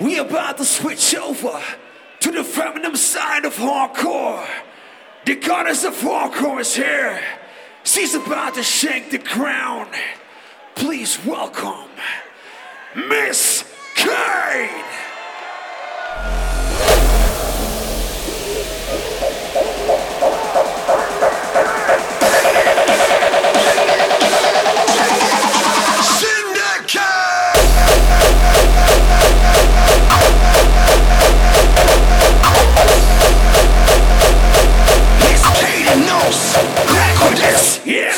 We about to switch over to the feminine side of hardcore. The goddess of hardcore is here. She's about to shake the crown. Please welcome Miss Yeah.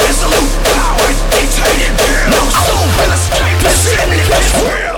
Resolute power, they tight down. No soul will escape the sinless.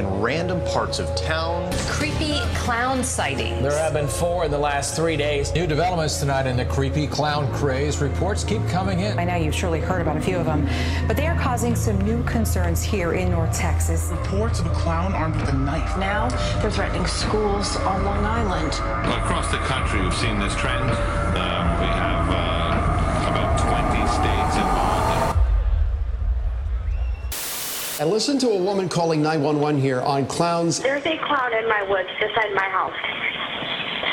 In random parts of town. Creepy clown sightings. There have been four in the last three days. New developments tonight in the creepy clown craze. Reports keep coming in. By now, you've surely heard about a few of them, but they are causing some new concerns here in North Texas. Reports of a clown armed with a knife. Now, they're threatening schools on Long Island. Well, across the country, we've seen this trend. And listen to a woman calling 911 here on clowns. There's a clown in my woods beside my house.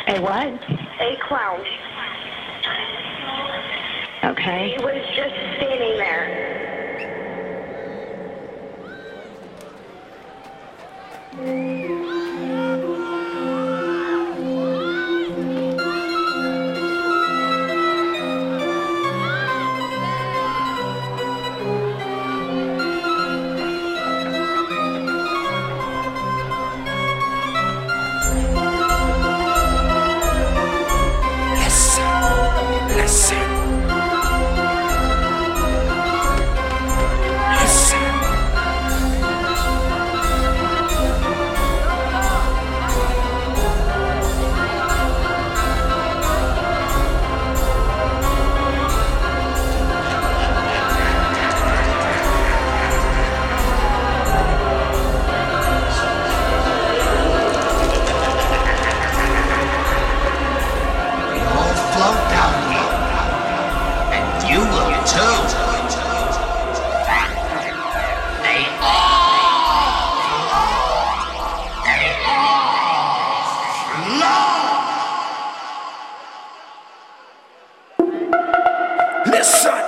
A what? A clown. Okay. He was just standing there. Listen.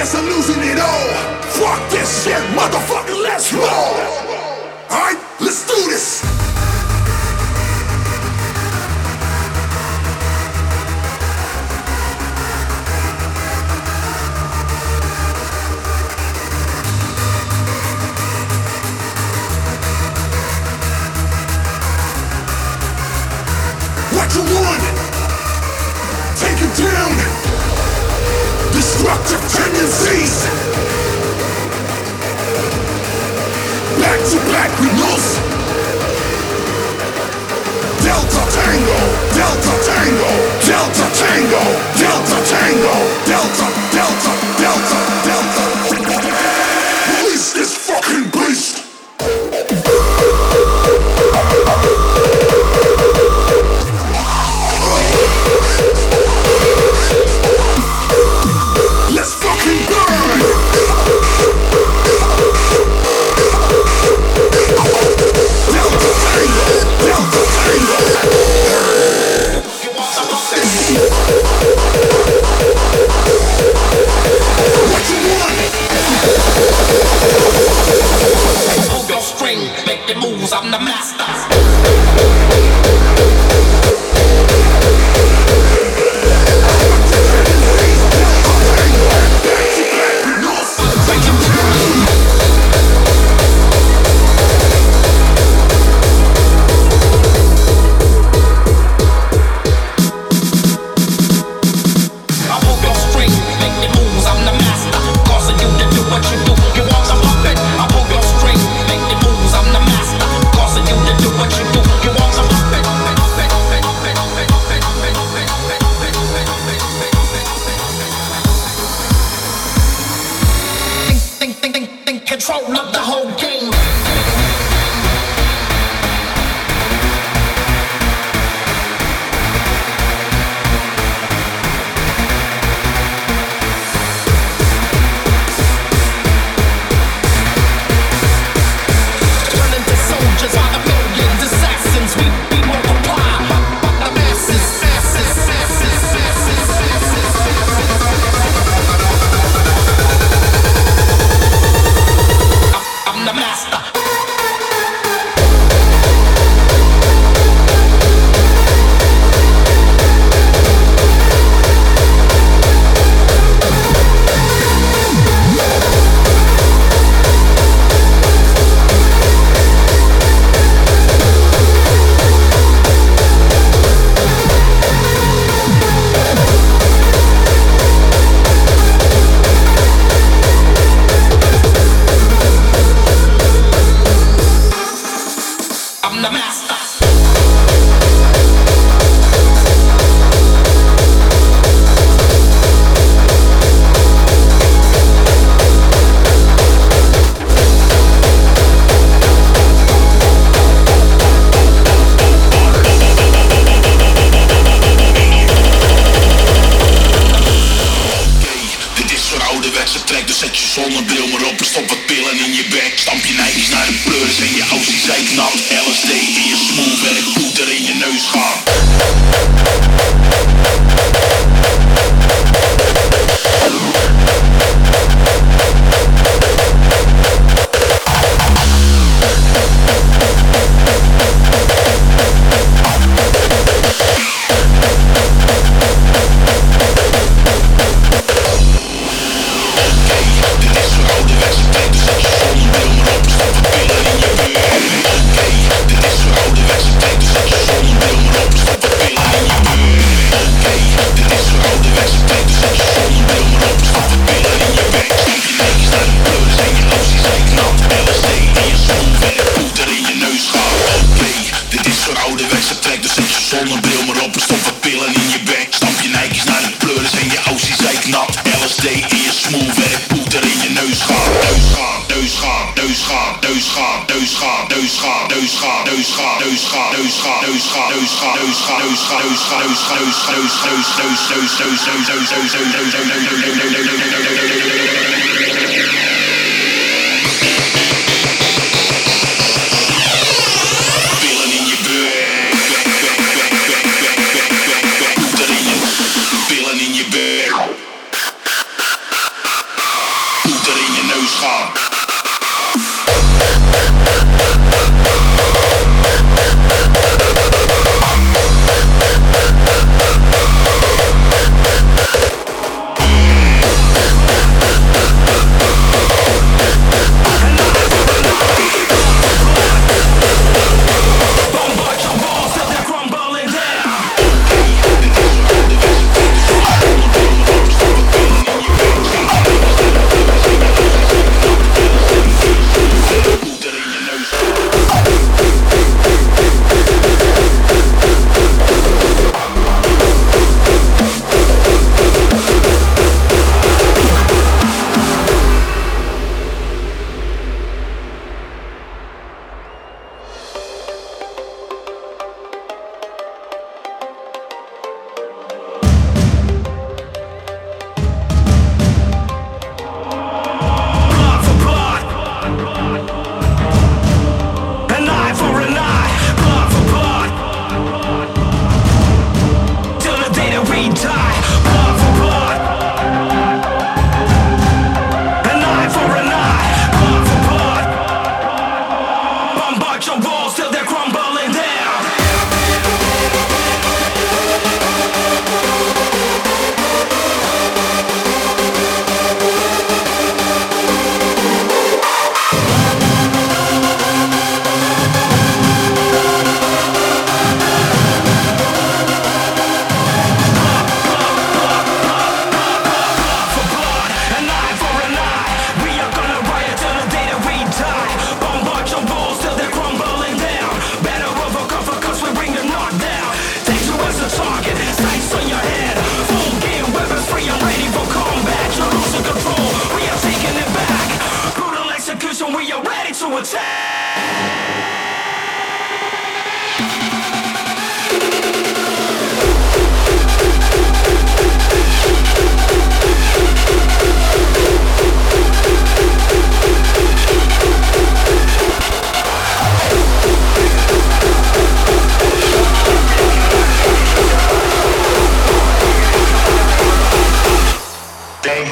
Guess I'm losing it all. Fuck this shit, motherfucker, let's roll. Alright, let's do this. destructive tendencies. Back to back we lose. Delta Tango, Delta Tango, Delta Tango, Delta Tango, Delta, Delta, Delta.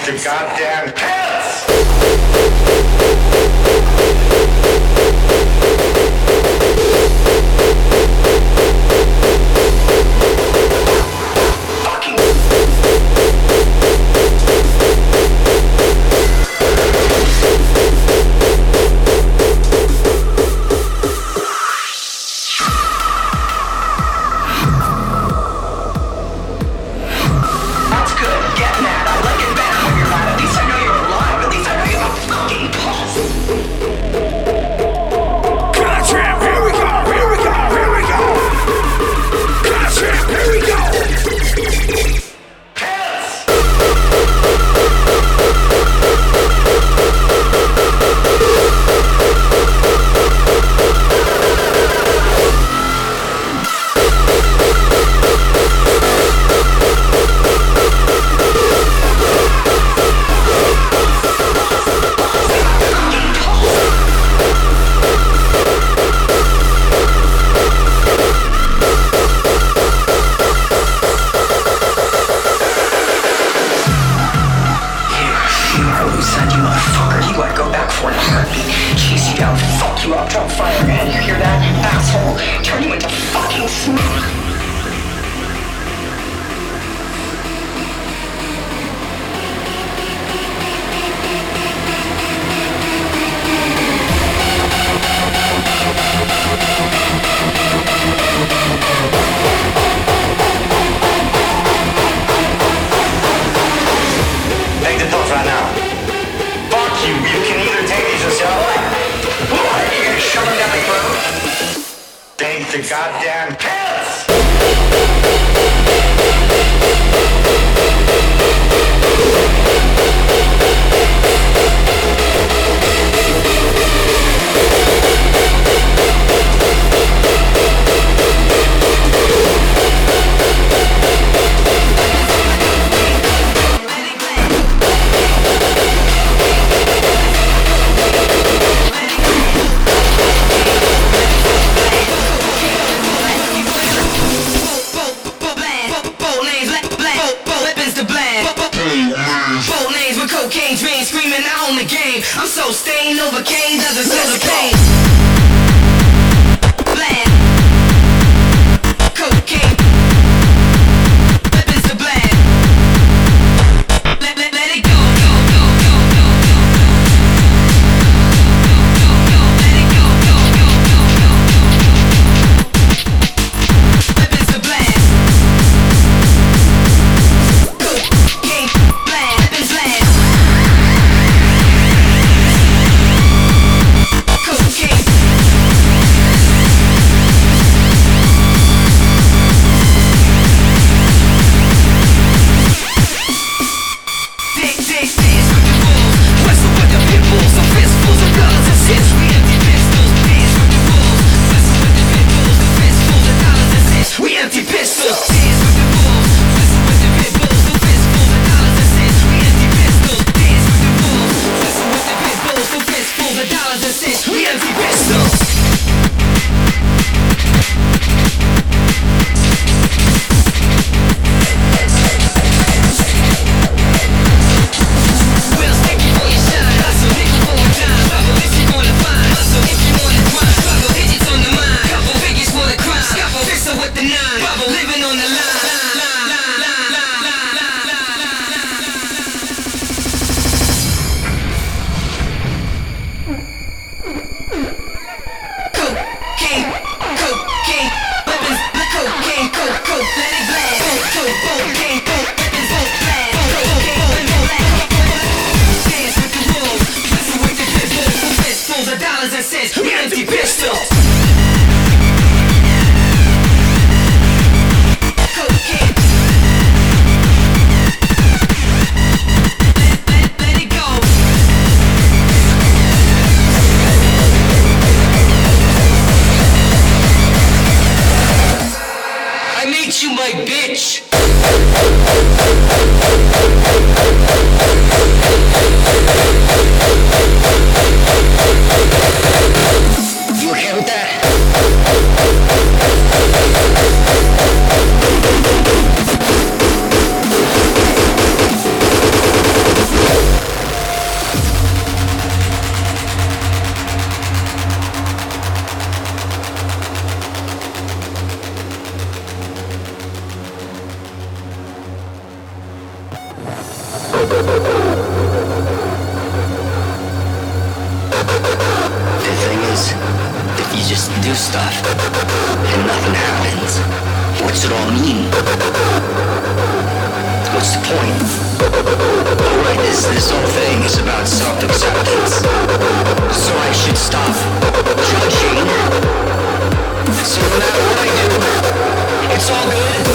The goddamn pants! The goddamn pills! Do, it's all good.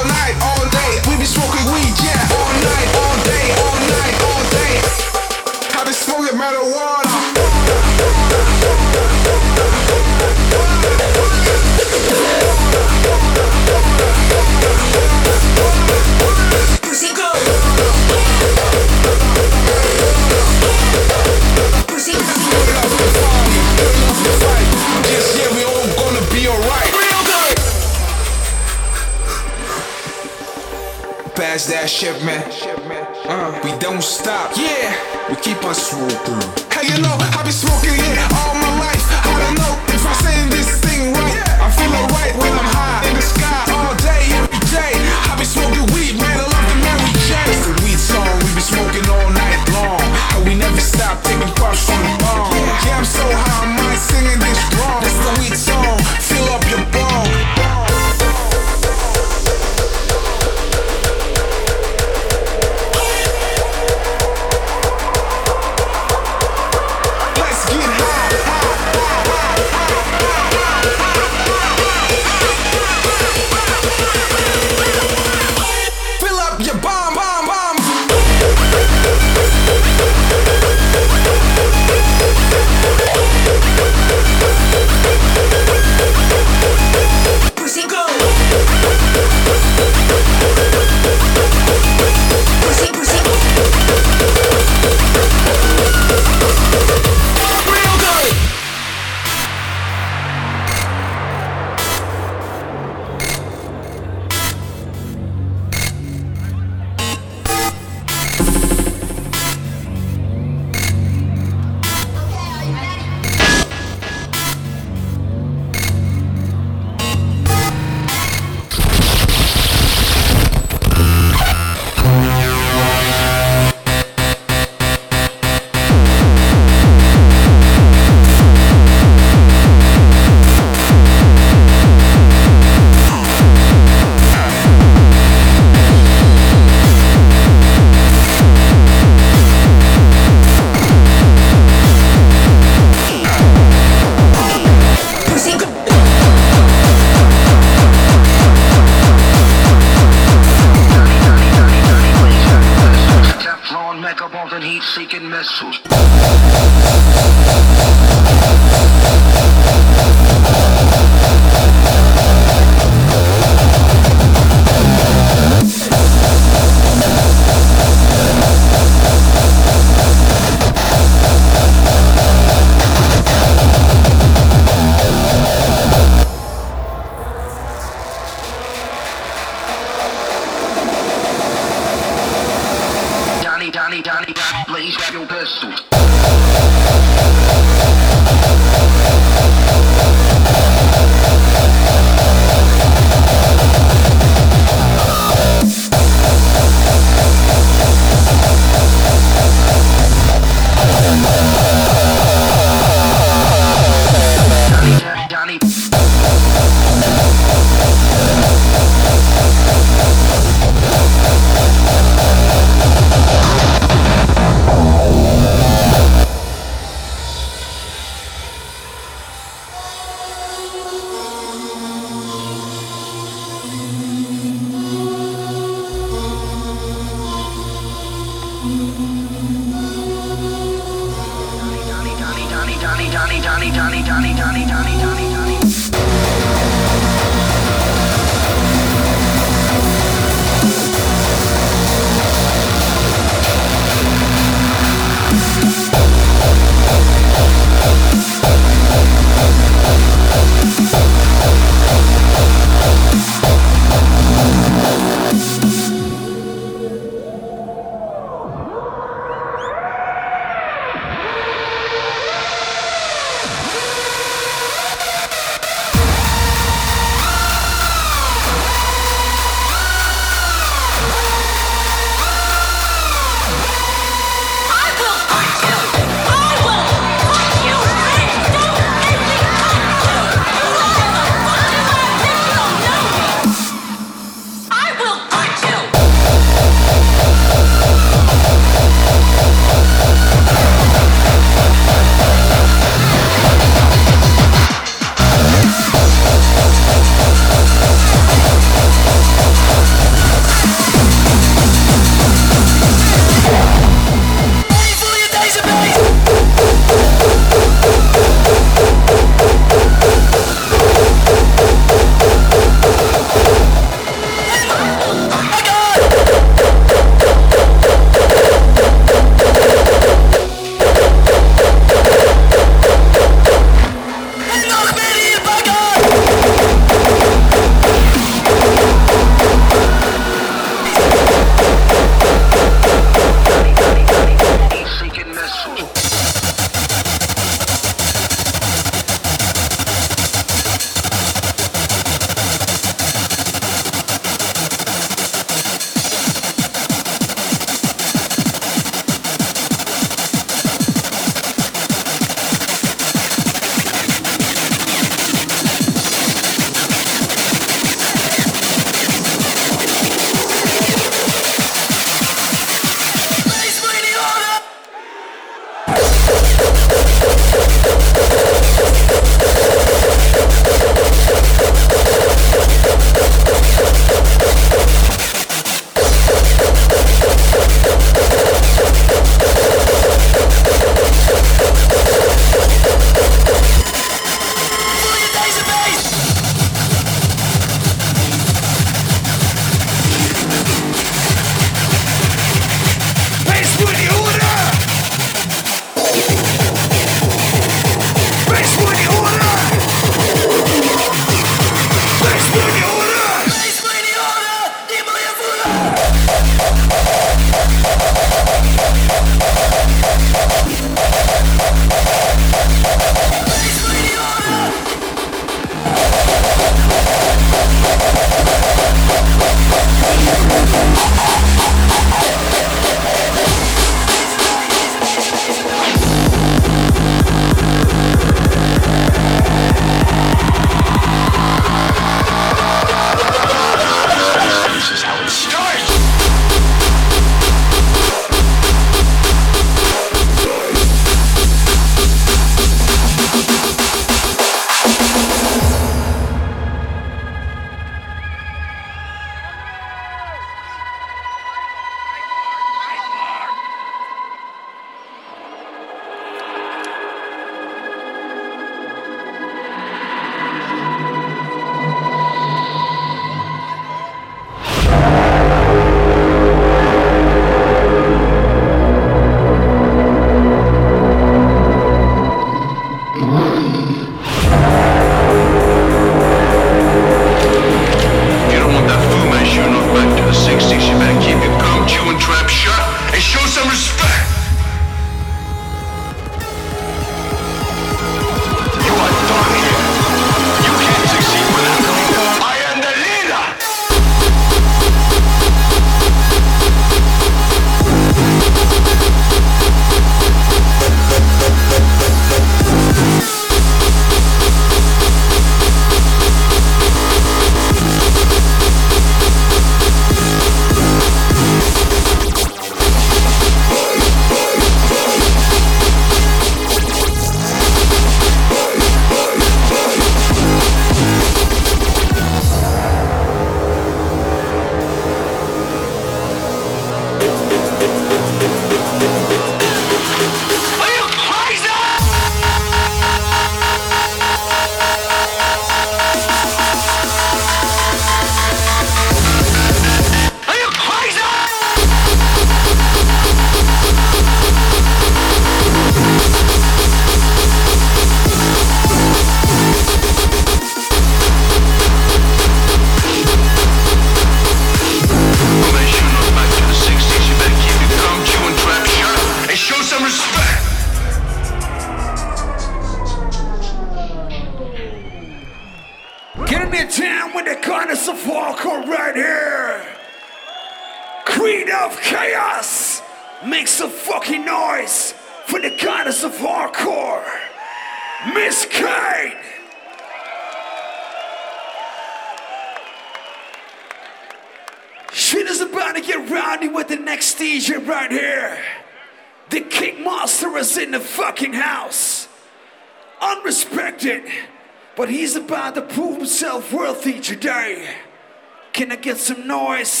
Today. Can I get some noise